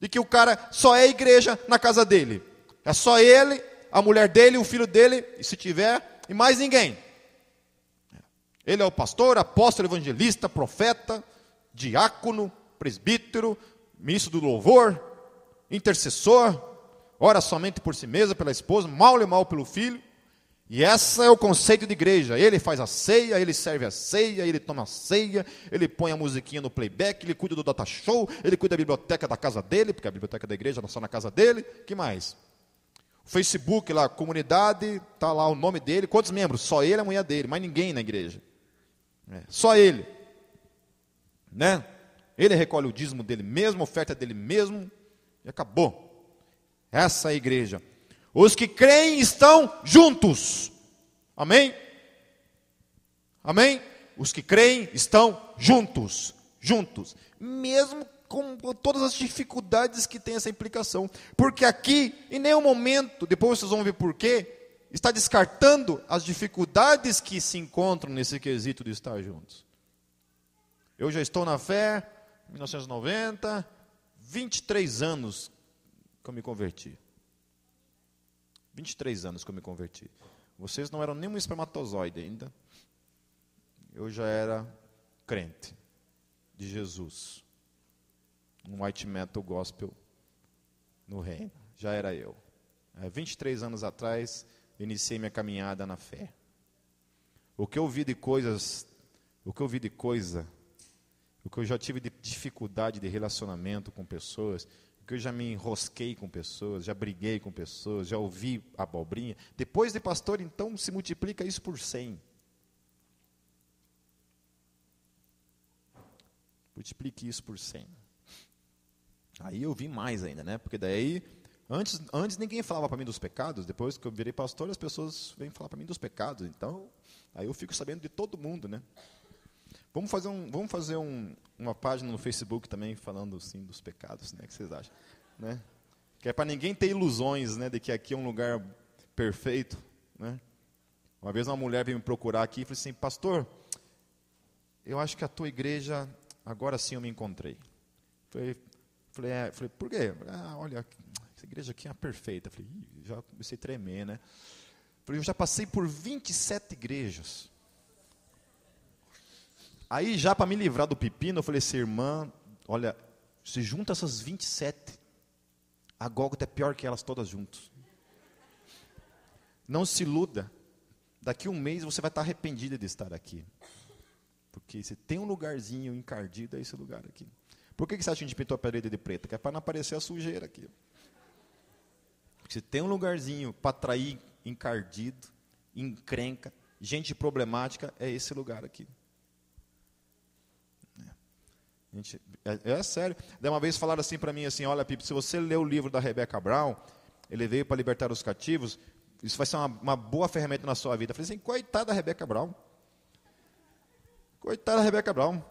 De que o cara só é igreja na casa dele. É só ele, a mulher dele, o filho dele, e se tiver, e mais ninguém. Ele é o pastor, apóstolo, evangelista, profeta, diácono, presbítero, ministro do louvor, intercessor, ora somente por si mesmo, pela esposa, mal e mal pelo filho. E esse é o conceito de igreja. Ele faz a ceia, ele serve a ceia, ele toma a ceia, ele põe a musiquinha no playback, ele cuida do data show, ele cuida da biblioteca da casa dele, porque a biblioteca da igreja não só na casa dele. que mais? O Facebook lá, comunidade, tá lá o nome dele. Quantos membros? Só ele e a mulher dele, mais ninguém na igreja. É, só ele. Né? Ele recolhe o dízimo dele mesmo, oferta dele mesmo, e acabou. Essa é a igreja. Os que creem estão juntos. Amém? Amém? Os que creem estão juntos. Juntos. Mesmo com todas as dificuldades que tem essa implicação. Porque aqui, em nenhum momento, depois vocês vão ver por quê, está descartando as dificuldades que se encontram nesse quesito de estar juntos. Eu já estou na fé, 1990, 23 anos que eu me converti. 23 anos que eu me converti. Vocês não eram nem um espermatozoide ainda. Eu já era crente de Jesus. Um white metal gospel no reino. Já era eu. É, 23 anos atrás, iniciei minha caminhada na fé. O que eu vi de coisas, o que eu vi de coisa, o que eu já tive de dificuldade de relacionamento com pessoas, porque eu já me enrosquei com pessoas, já briguei com pessoas, já ouvi abobrinha. Depois de pastor, então, se multiplica isso por 100. Multiplique isso por 100. Aí eu vi mais ainda, né? Porque daí, antes, antes ninguém falava para mim dos pecados, depois que eu virei pastor, as pessoas vêm falar para mim dos pecados. Então, aí eu fico sabendo de todo mundo, né? Vamos fazer, um, vamos fazer um, uma página no Facebook também falando assim dos pecados, né? O que vocês acham? Né? Que é para ninguém ter ilusões, né, de que aqui é um lugar perfeito, né? Uma vez uma mulher veio me procurar aqui e falou assim, pastor, eu acho que a tua igreja, agora sim eu me encontrei. Falei, falei, é, falei por quê? Ah, olha, essa igreja aqui é perfeita. Falei, já comecei a tremer, né? Falei, eu já passei por 27 igrejas. Aí, já para me livrar do pepino, eu falei assim, irmã, olha, se junta essas 27, a Gólgota é pior que elas todas juntas. Não se iluda. daqui um mês você vai estar arrependido de estar aqui. Porque se tem um lugarzinho encardido, é esse lugar aqui. Por que, que você acha que a gente pintou a parede de preto? Que é para não aparecer a sujeira aqui. Porque se tem um lugarzinho para atrair encardido, encrenca, gente problemática, é esse lugar aqui. É, gente, é, é sério. Daí uma vez falaram assim para mim, assim, olha, Pipe, se você ler o livro da Rebecca Brown, ele veio para libertar os cativos, isso vai ser uma, uma boa ferramenta na sua vida. Eu falei assim, coitada da Rebeca Brown. Coitada da Rebeca Brown.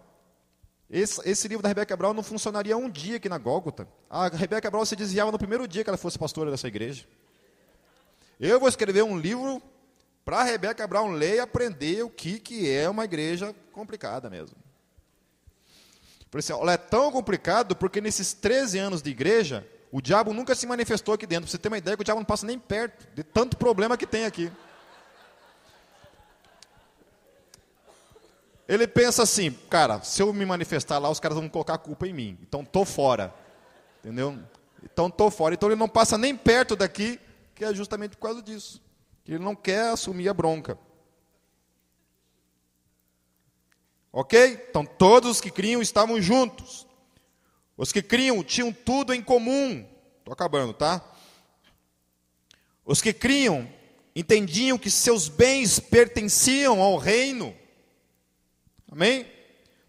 Esse, esse, livro da Rebeca Brown não funcionaria um dia aqui na Gólgota. A Rebeca Brown se desviava no primeiro dia que ela fosse pastora dessa igreja. Eu vou escrever um livro para a Rebeca Brown ler e aprender o que, que é uma igreja complicada mesmo. Por isso, ela é tão complicado porque nesses 13 anos de igreja, o diabo nunca se manifestou aqui dentro. Para você ter uma ideia que o diabo não passa nem perto de tanto problema que tem aqui. Ele pensa assim, cara, se eu me manifestar lá, os caras vão colocar a culpa em mim. Então tô fora. Entendeu? Então tô fora. Então ele não passa nem perto daqui, que é justamente por causa disso. Que ele não quer assumir a bronca. Ok? Então todos os que criam estavam juntos. Os que criam tinham tudo em comum. Estou acabando, tá? Os que criam entendiam que seus bens pertenciam ao reino. Amém?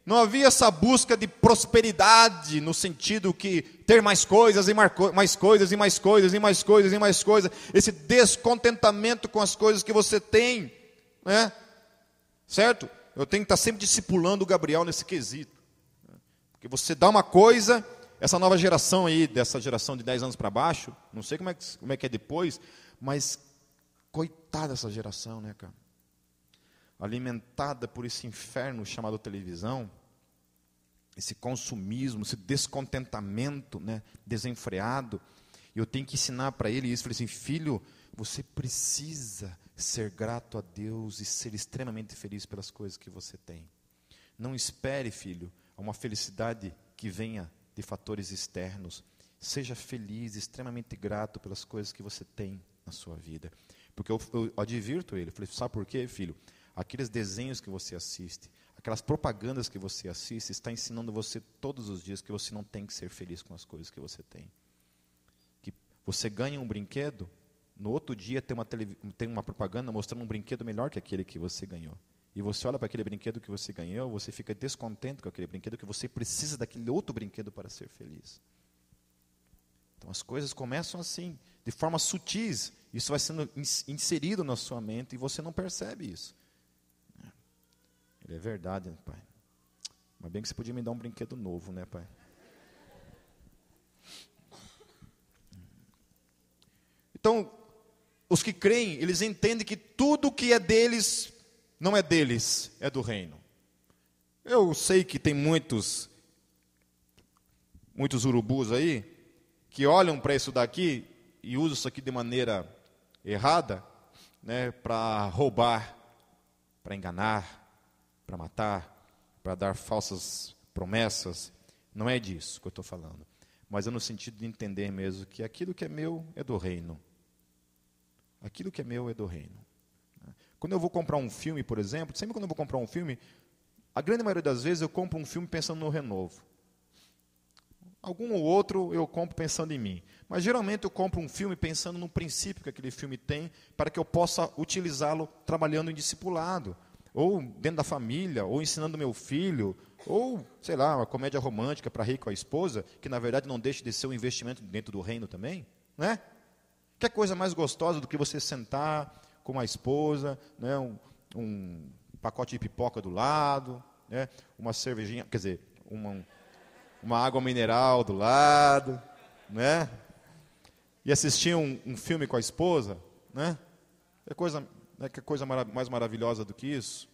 Não havia essa busca de prosperidade no sentido que ter mais coisas e mais coisas e mais coisas e mais coisas e mais coisas, esse descontentamento com as coisas que você tem, né? Certo? Eu tenho que estar sempre discipulando o Gabriel nesse quesito. Porque você dá uma coisa, essa nova geração aí, dessa geração de 10 anos para baixo, não sei como é, que, como é que é depois, mas coitada dessa geração, né, cara? Alimentada por esse inferno chamado televisão, esse consumismo, esse descontentamento né, desenfreado. Eu tenho que ensinar para ele isso. Falei assim, filho, você precisa ser grato a Deus e ser extremamente feliz pelas coisas que você tem. Não espere, filho, uma felicidade que venha de fatores externos. Seja feliz, extremamente grato pelas coisas que você tem na sua vida. Porque eu, eu advirto ele, falei, sabe por quê, filho? Aqueles desenhos que você assiste, aquelas propagandas que você assiste, está ensinando você todos os dias que você não tem que ser feliz com as coisas que você tem. Que você ganha um brinquedo, no outro dia tem uma, tem uma propaganda mostrando um brinquedo melhor que aquele que você ganhou e você olha para aquele brinquedo que você ganhou, você fica descontente com aquele brinquedo, que você precisa daquele outro brinquedo para ser feliz. Então as coisas começam assim, de forma sutis. Isso vai sendo inserido na sua mente e você não percebe isso. Ele é verdade, né, pai. Mas bem que você podia me dar um brinquedo novo, né, pai? Então, os que creem, eles entendem que tudo que é deles não é deles, é do reino. Eu sei que tem muitos muitos urubus aí que olham para isso daqui e usam isso aqui de maneira errada, né, para roubar, para enganar, para matar, para dar falsas promessas. Não é disso que eu estou falando. Mas é no sentido de entender mesmo que aquilo que é meu é do reino. Aquilo que é meu é do reino. Quando eu vou comprar um filme, por exemplo, sempre quando eu vou comprar um filme, a grande maioria das vezes eu compro um filme pensando no renovo. Algum ou outro eu compro pensando em mim. Mas geralmente eu compro um filme pensando no princípio que aquele filme tem, para que eu possa utilizá-lo trabalhando em discipulado, ou dentro da família, ou ensinando meu filho, ou, sei lá, uma comédia romântica para rir com a esposa, que na verdade não deixa de ser um investimento dentro do reino também, né? Que coisa mais gostosa do que você sentar com a esposa, né, um, um pacote de pipoca do lado, né, uma cervejinha, quer dizer, uma, uma água mineral do lado, né? E assistir um, um filme com a esposa, né? É coisa, né, que coisa mais maravilhosa do que isso?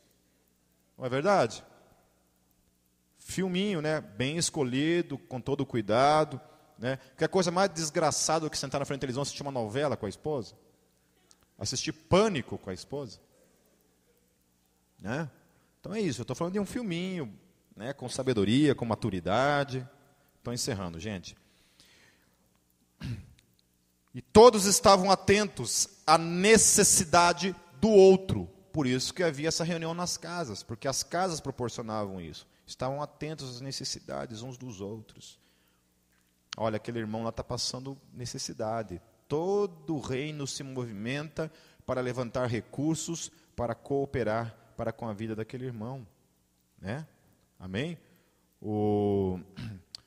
Não é verdade? Filminho, né? Bem escolhido, com todo cuidado, né? Que é coisa mais desgraçada do que sentar na frente da televisão e assistir uma novela com a esposa? assistir Pânico com a esposa. Né? Então é isso, eu estou falando de um filminho, né, com sabedoria, com maturidade. Estou encerrando, gente. E todos estavam atentos à necessidade do outro. por isso que havia essa reunião nas casas, porque as casas proporcionavam isso. Estavam atentos às necessidades uns dos outros. Olha, aquele irmão lá está passando necessidade. Todo o reino se movimenta para levantar recursos, para cooperar para com a vida daquele irmão. Né? Amém? O,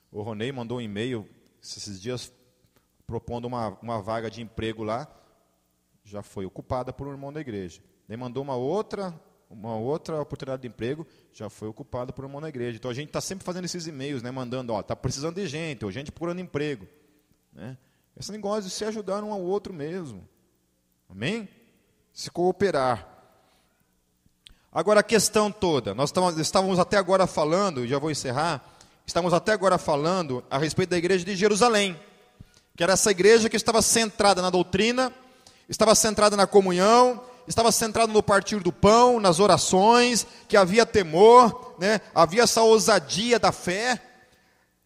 o Ronei mandou um e-mail esses dias propondo uma, uma vaga de emprego lá, já foi ocupada por um irmão da igreja. Daí mandou uma outra, uma outra oportunidade de emprego, já foi ocupada por um irmão da igreja. Então a gente está sempre fazendo esses e-mails, né, mandando, ó, está precisando de gente, ou gente procurando emprego. Né? Esse negócio de se ajudar um ao outro mesmo. Amém? Se cooperar. Agora a questão toda, nós estávamos até agora falando, já vou encerrar, estamos até agora falando a respeito da igreja de Jerusalém que era essa igreja que estava centrada na doutrina, estava centrada na comunhão, estava centrada no partir do pão, nas orações, que havia temor, né? havia essa ousadia da fé,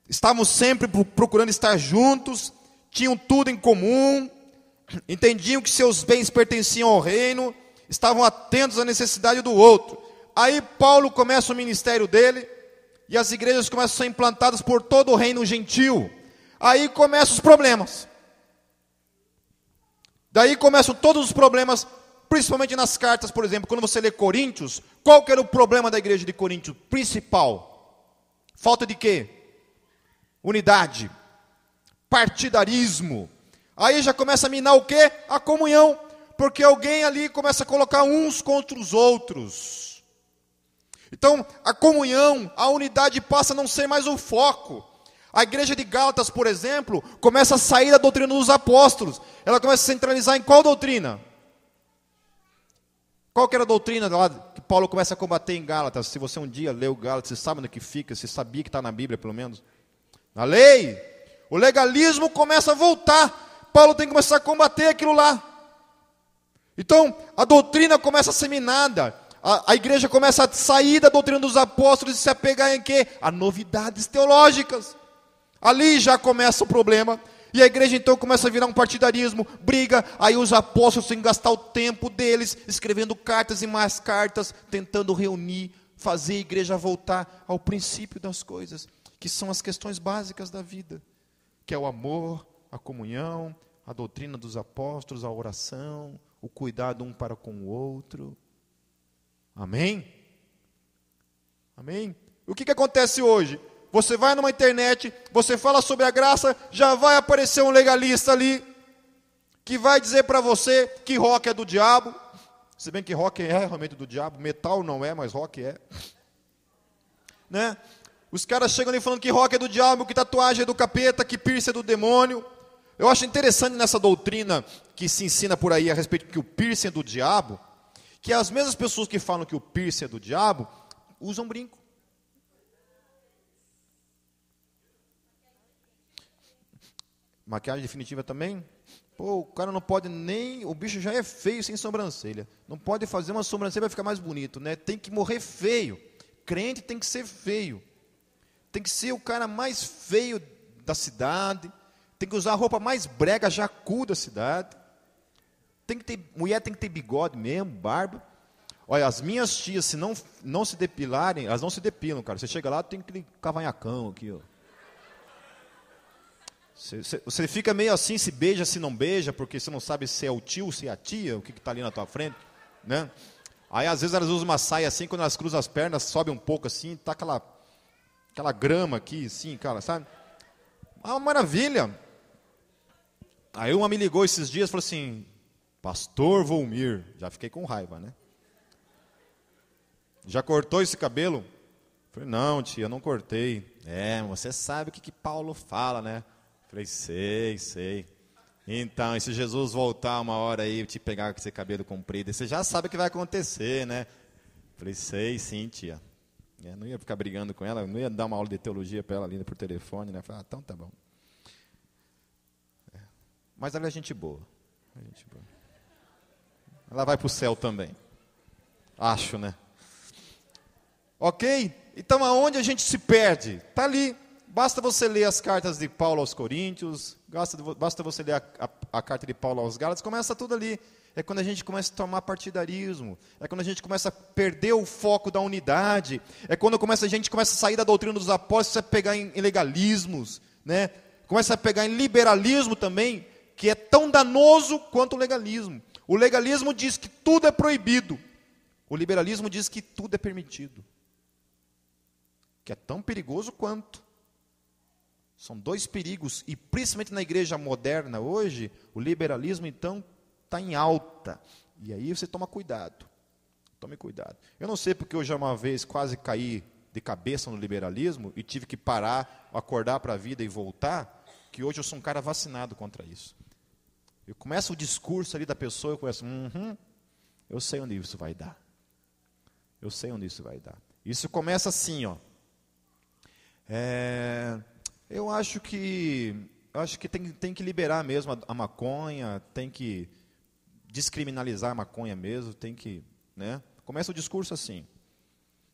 estavam sempre procurando estar juntos, tinham tudo em comum, entendiam que seus bens pertenciam ao reino, estavam atentos à necessidade do outro. Aí Paulo começa o ministério dele, e as igrejas começam a ser implantadas por todo o reino gentil. Aí começam os problemas. Daí começam todos os problemas, principalmente nas cartas, por exemplo, quando você lê Coríntios, qual que era o problema da igreja de Coríntios? Principal. Falta de quê? Unidade. Partidarismo. Aí já começa a minar o quê? A comunhão. Porque alguém ali começa a colocar uns contra os outros. Então, a comunhão, a unidade passa a não ser mais o foco. A igreja de Gálatas, por exemplo, começa a sair da doutrina dos apóstolos. Ela começa a centralizar em qual doutrina? Qual que era a doutrina lá que Paulo começa a combater em Gálatas? Se você um dia leu Gálatas, você sabe onde que fica, você sabia que está na Bíblia, pelo menos. Na lei. O legalismo começa a voltar. Paulo tem que começar a combater aquilo lá. Então, a doutrina começa a ser minada. A, a igreja começa a sair da doutrina dos apóstolos e se apegar em quê? A novidades teológicas. Ali já começa o problema. E a igreja então começa a virar um partidarismo, briga, aí os apóstolos têm que gastar o tempo deles escrevendo cartas e mais cartas, tentando reunir, fazer a igreja voltar ao princípio das coisas, que são as questões básicas da vida, que é o amor, a comunhão, a doutrina dos apóstolos, a oração, o cuidado um para com o outro. Amém? Amém? O que, que acontece hoje? Você vai numa internet, você fala sobre a graça, já vai aparecer um legalista ali que vai dizer para você que rock é do diabo. Se bem que rock é realmente do diabo, metal não é, mas rock é. Né? Os caras chegam ali falando que rock é do diabo, que tatuagem é do capeta, que piercing é do demônio. Eu acho interessante nessa doutrina que se ensina por aí a respeito que o piercing é do diabo, que as mesmas pessoas que falam que o piercing é do diabo usam brinco. Maquiagem definitiva também? Pô, o cara não pode nem. O bicho já é feio sem sobrancelha. Não pode fazer uma sobrancelha para ficar mais bonito, né? Tem que morrer feio. Crente tem que ser feio. Tem que ser o cara mais feio da cidade. Tem que usar a roupa mais brega, jacu da cidade. Tem que ter, mulher tem que ter bigode mesmo, barba. Olha, as minhas tias, se não, não se depilarem, elas não se depilam, cara. Você chega lá, tem aquele cavanhacão aqui, ó. Você, fica meio assim, se beija, se não beija, porque você não sabe se é o tio, se é a tia, o que está ali na tua frente, né? Aí às vezes elas usam uma saia assim, quando elas cruzam as pernas, sobe um pouco assim, tá aquela, aquela grama aqui, assim, cara, sabe? Ah, maravilha. Aí uma me ligou esses dias e falou assim, Pastor Volmir, já fiquei com raiva, né? Já cortou esse cabelo? falei, não, tia, não cortei. É, você sabe o que, que Paulo fala, né? Falei, sei, sei. Então, e se Jesus voltar uma hora aí e te pegar com esse cabelo comprido, você já sabe o que vai acontecer, né? Falei, sei, sim, tia. Eu não ia ficar brigando com ela, não ia dar uma aula de teologia para ela ali por telefone, né? Falei, ah, então tá bom. É. Mas ela é gente boa. É gente boa. Ela vai para o céu também. Acho, né? Ok? Então aonde a gente se perde? Está ali Basta você ler as cartas de Paulo aos Coríntios, basta, basta você ler a, a, a carta de Paulo aos Gálatas, começa tudo ali. É quando a gente começa a tomar partidarismo, é quando a gente começa a perder o foco da unidade, é quando começa, a gente começa a sair da doutrina dos apóstolos, a pegar em, em legalismos, né? começa a pegar em liberalismo também, que é tão danoso quanto o legalismo. O legalismo diz que tudo é proibido, o liberalismo diz que tudo é permitido, que é tão perigoso quanto. São dois perigos, e principalmente na igreja moderna hoje, o liberalismo então está em alta. E aí você toma cuidado. Tome cuidado. Eu não sei porque eu já uma vez quase caí de cabeça no liberalismo e tive que parar, acordar para a vida e voltar, que hoje eu sou um cara vacinado contra isso. Eu começo o discurso ali da pessoa, eu começo, uhum, eu sei onde isso vai dar. Eu sei onde isso vai dar. Isso começa assim, ó. É, eu acho que acho que tem, tem que liberar mesmo a, a maconha, tem que descriminalizar a maconha mesmo, tem que, né? Começa o discurso assim,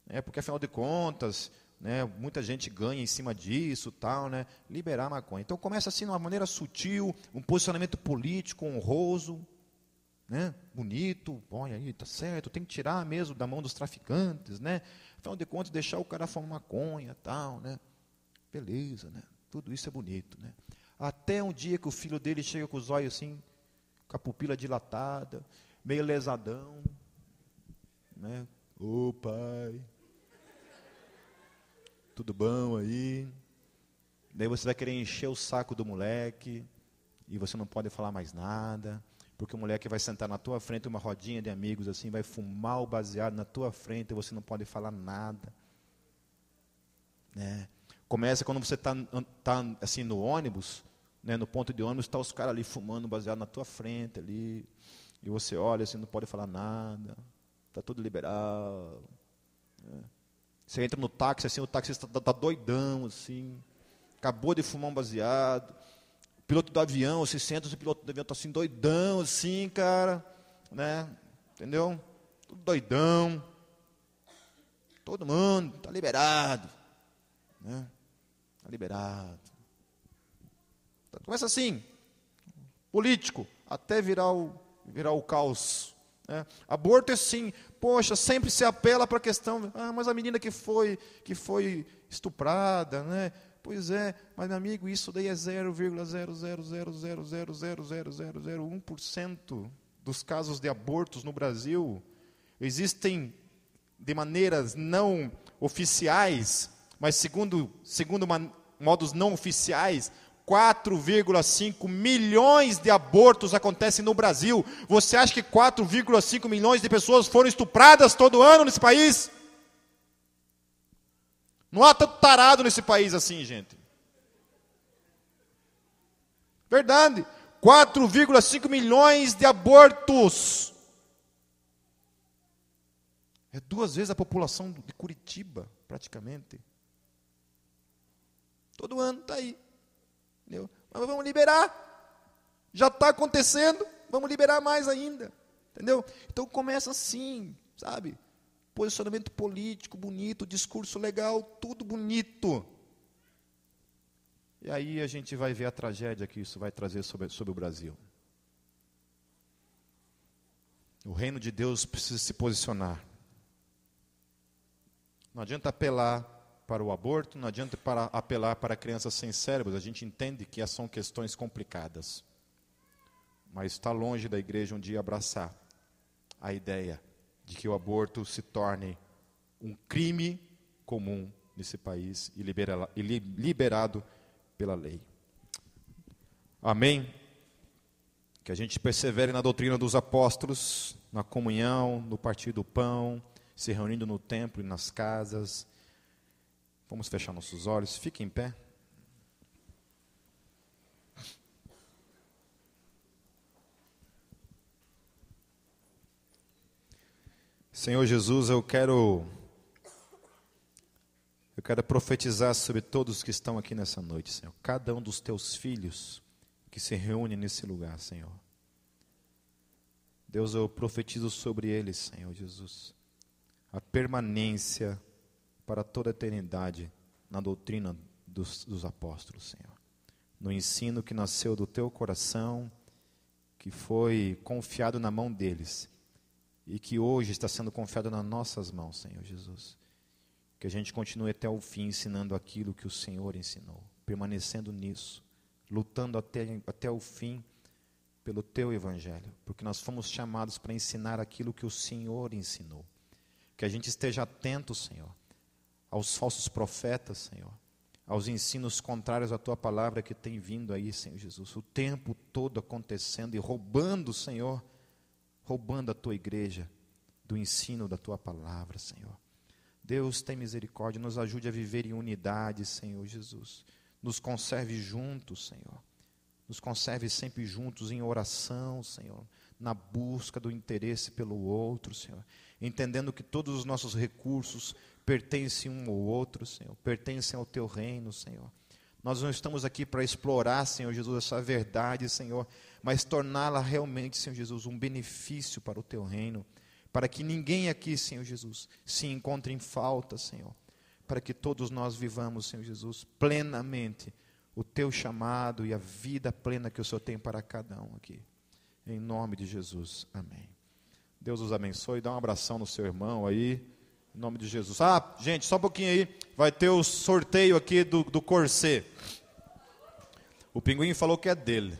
é porque afinal de contas, né, muita gente ganha em cima disso, tal, né? Liberar a maconha. Então começa assim de uma maneira sutil, um posicionamento político honroso, né? Bonito, olha aí, tá certo, tem que tirar mesmo da mão dos traficantes, né? Afinal de contas, deixar o cara fumar maconha, tal, né? Beleza, né? Tudo isso é bonito, né? Até um dia que o filho dele chega com os olhos assim, com a pupila dilatada, meio lesadão, né? Ô oh, pai, tudo bom aí? Daí você vai querer encher o saco do moleque e você não pode falar mais nada, porque o moleque vai sentar na tua frente, uma rodinha de amigos assim, vai fumar o baseado na tua frente e você não pode falar nada. Né? Começa quando você está tá, assim no ônibus, né, no ponto de ônibus, está os caras ali fumando baseado na tua frente ali, e você olha assim, não pode falar nada, está tudo liberal. Né? Você entra no táxi, assim, o taxista está tá doidão, assim, acabou de fumar um baseado. O piloto do avião, você senta, o piloto do avião está assim, doidão, assim, cara, né? Entendeu? Tudo doidão. Todo mundo está liberado. Né? Liberado. Começa assim, político, até virar o, virar o caos. Né? Aborto é sim, poxa, sempre se apela para a questão, ah, mas a menina que foi, que foi estuprada, né? Pois é, mas meu amigo, isso daí é 0,00000000001% dos casos de abortos no Brasil. Existem de maneiras não oficiais, mas segundo, segundo modos não oficiais, 4,5 milhões de abortos acontecem no Brasil. Você acha que 4,5 milhões de pessoas foram estupradas todo ano nesse país? Não há tanto tarado nesse país assim, gente. Verdade. 4,5 milhões de abortos. É duas vezes a população de Curitiba, praticamente. Todo ano está aí. Entendeu? Mas vamos liberar. Já está acontecendo, vamos liberar mais ainda. Entendeu? Então começa assim, sabe? Posicionamento político bonito, discurso legal, tudo bonito. E aí a gente vai ver a tragédia que isso vai trazer sobre, sobre o Brasil. O reino de Deus precisa se posicionar. Não adianta apelar para o aborto, não adianta para apelar para crianças sem cérebros, a gente entende que são questões complicadas. Mas está longe da igreja um dia abraçar a ideia de que o aborto se torne um crime comum nesse país e, liberado pela lei. Amém? Que a gente persevere na doutrina dos apóstolos, na comunhão, no partir do pão, se reunindo no templo e nas casas, Vamos fechar nossos olhos, fique em pé. Senhor Jesus, eu quero eu quero profetizar sobre todos que estão aqui nessa noite, Senhor. Cada um dos teus filhos que se reúne nesse lugar, Senhor. Deus, eu profetizo sobre eles, Senhor Jesus, a permanência para toda a eternidade na doutrina dos, dos apóstolos, Senhor. No ensino que nasceu do teu coração, que foi confiado na mão deles e que hoje está sendo confiado nas nossas mãos, Senhor Jesus. Que a gente continue até o fim ensinando aquilo que o Senhor ensinou, permanecendo nisso, lutando até, até o fim pelo teu evangelho, porque nós fomos chamados para ensinar aquilo que o Senhor ensinou. Que a gente esteja atento, Senhor, aos falsos profetas, Senhor, aos ensinos contrários à tua palavra que tem vindo aí, Senhor Jesus, o tempo todo acontecendo e roubando, Senhor, roubando a tua igreja do ensino da tua palavra, Senhor. Deus, tem misericórdia, nos ajude a viver em unidade, Senhor Jesus. Nos conserve juntos, Senhor. Nos conserve sempre juntos em oração, Senhor, na busca do interesse pelo outro, Senhor. Entendendo que todos os nossos recursos pertencem um ao outro, Senhor, pertencem ao teu reino, Senhor. Nós não estamos aqui para explorar, Senhor Jesus, essa verdade, Senhor, mas torná-la realmente, Senhor Jesus, um benefício para o teu reino, para que ninguém aqui, Senhor Jesus, se encontre em falta, Senhor, para que todos nós vivamos, Senhor Jesus, plenamente o teu chamado e a vida plena que o Senhor tem para cada um aqui. Em nome de Jesus, amém. Deus os abençoe, dá um abração no seu irmão aí. Em nome de Jesus. Ah, gente, só um pouquinho aí. Vai ter o sorteio aqui do, do corset. O pinguim falou que é dele.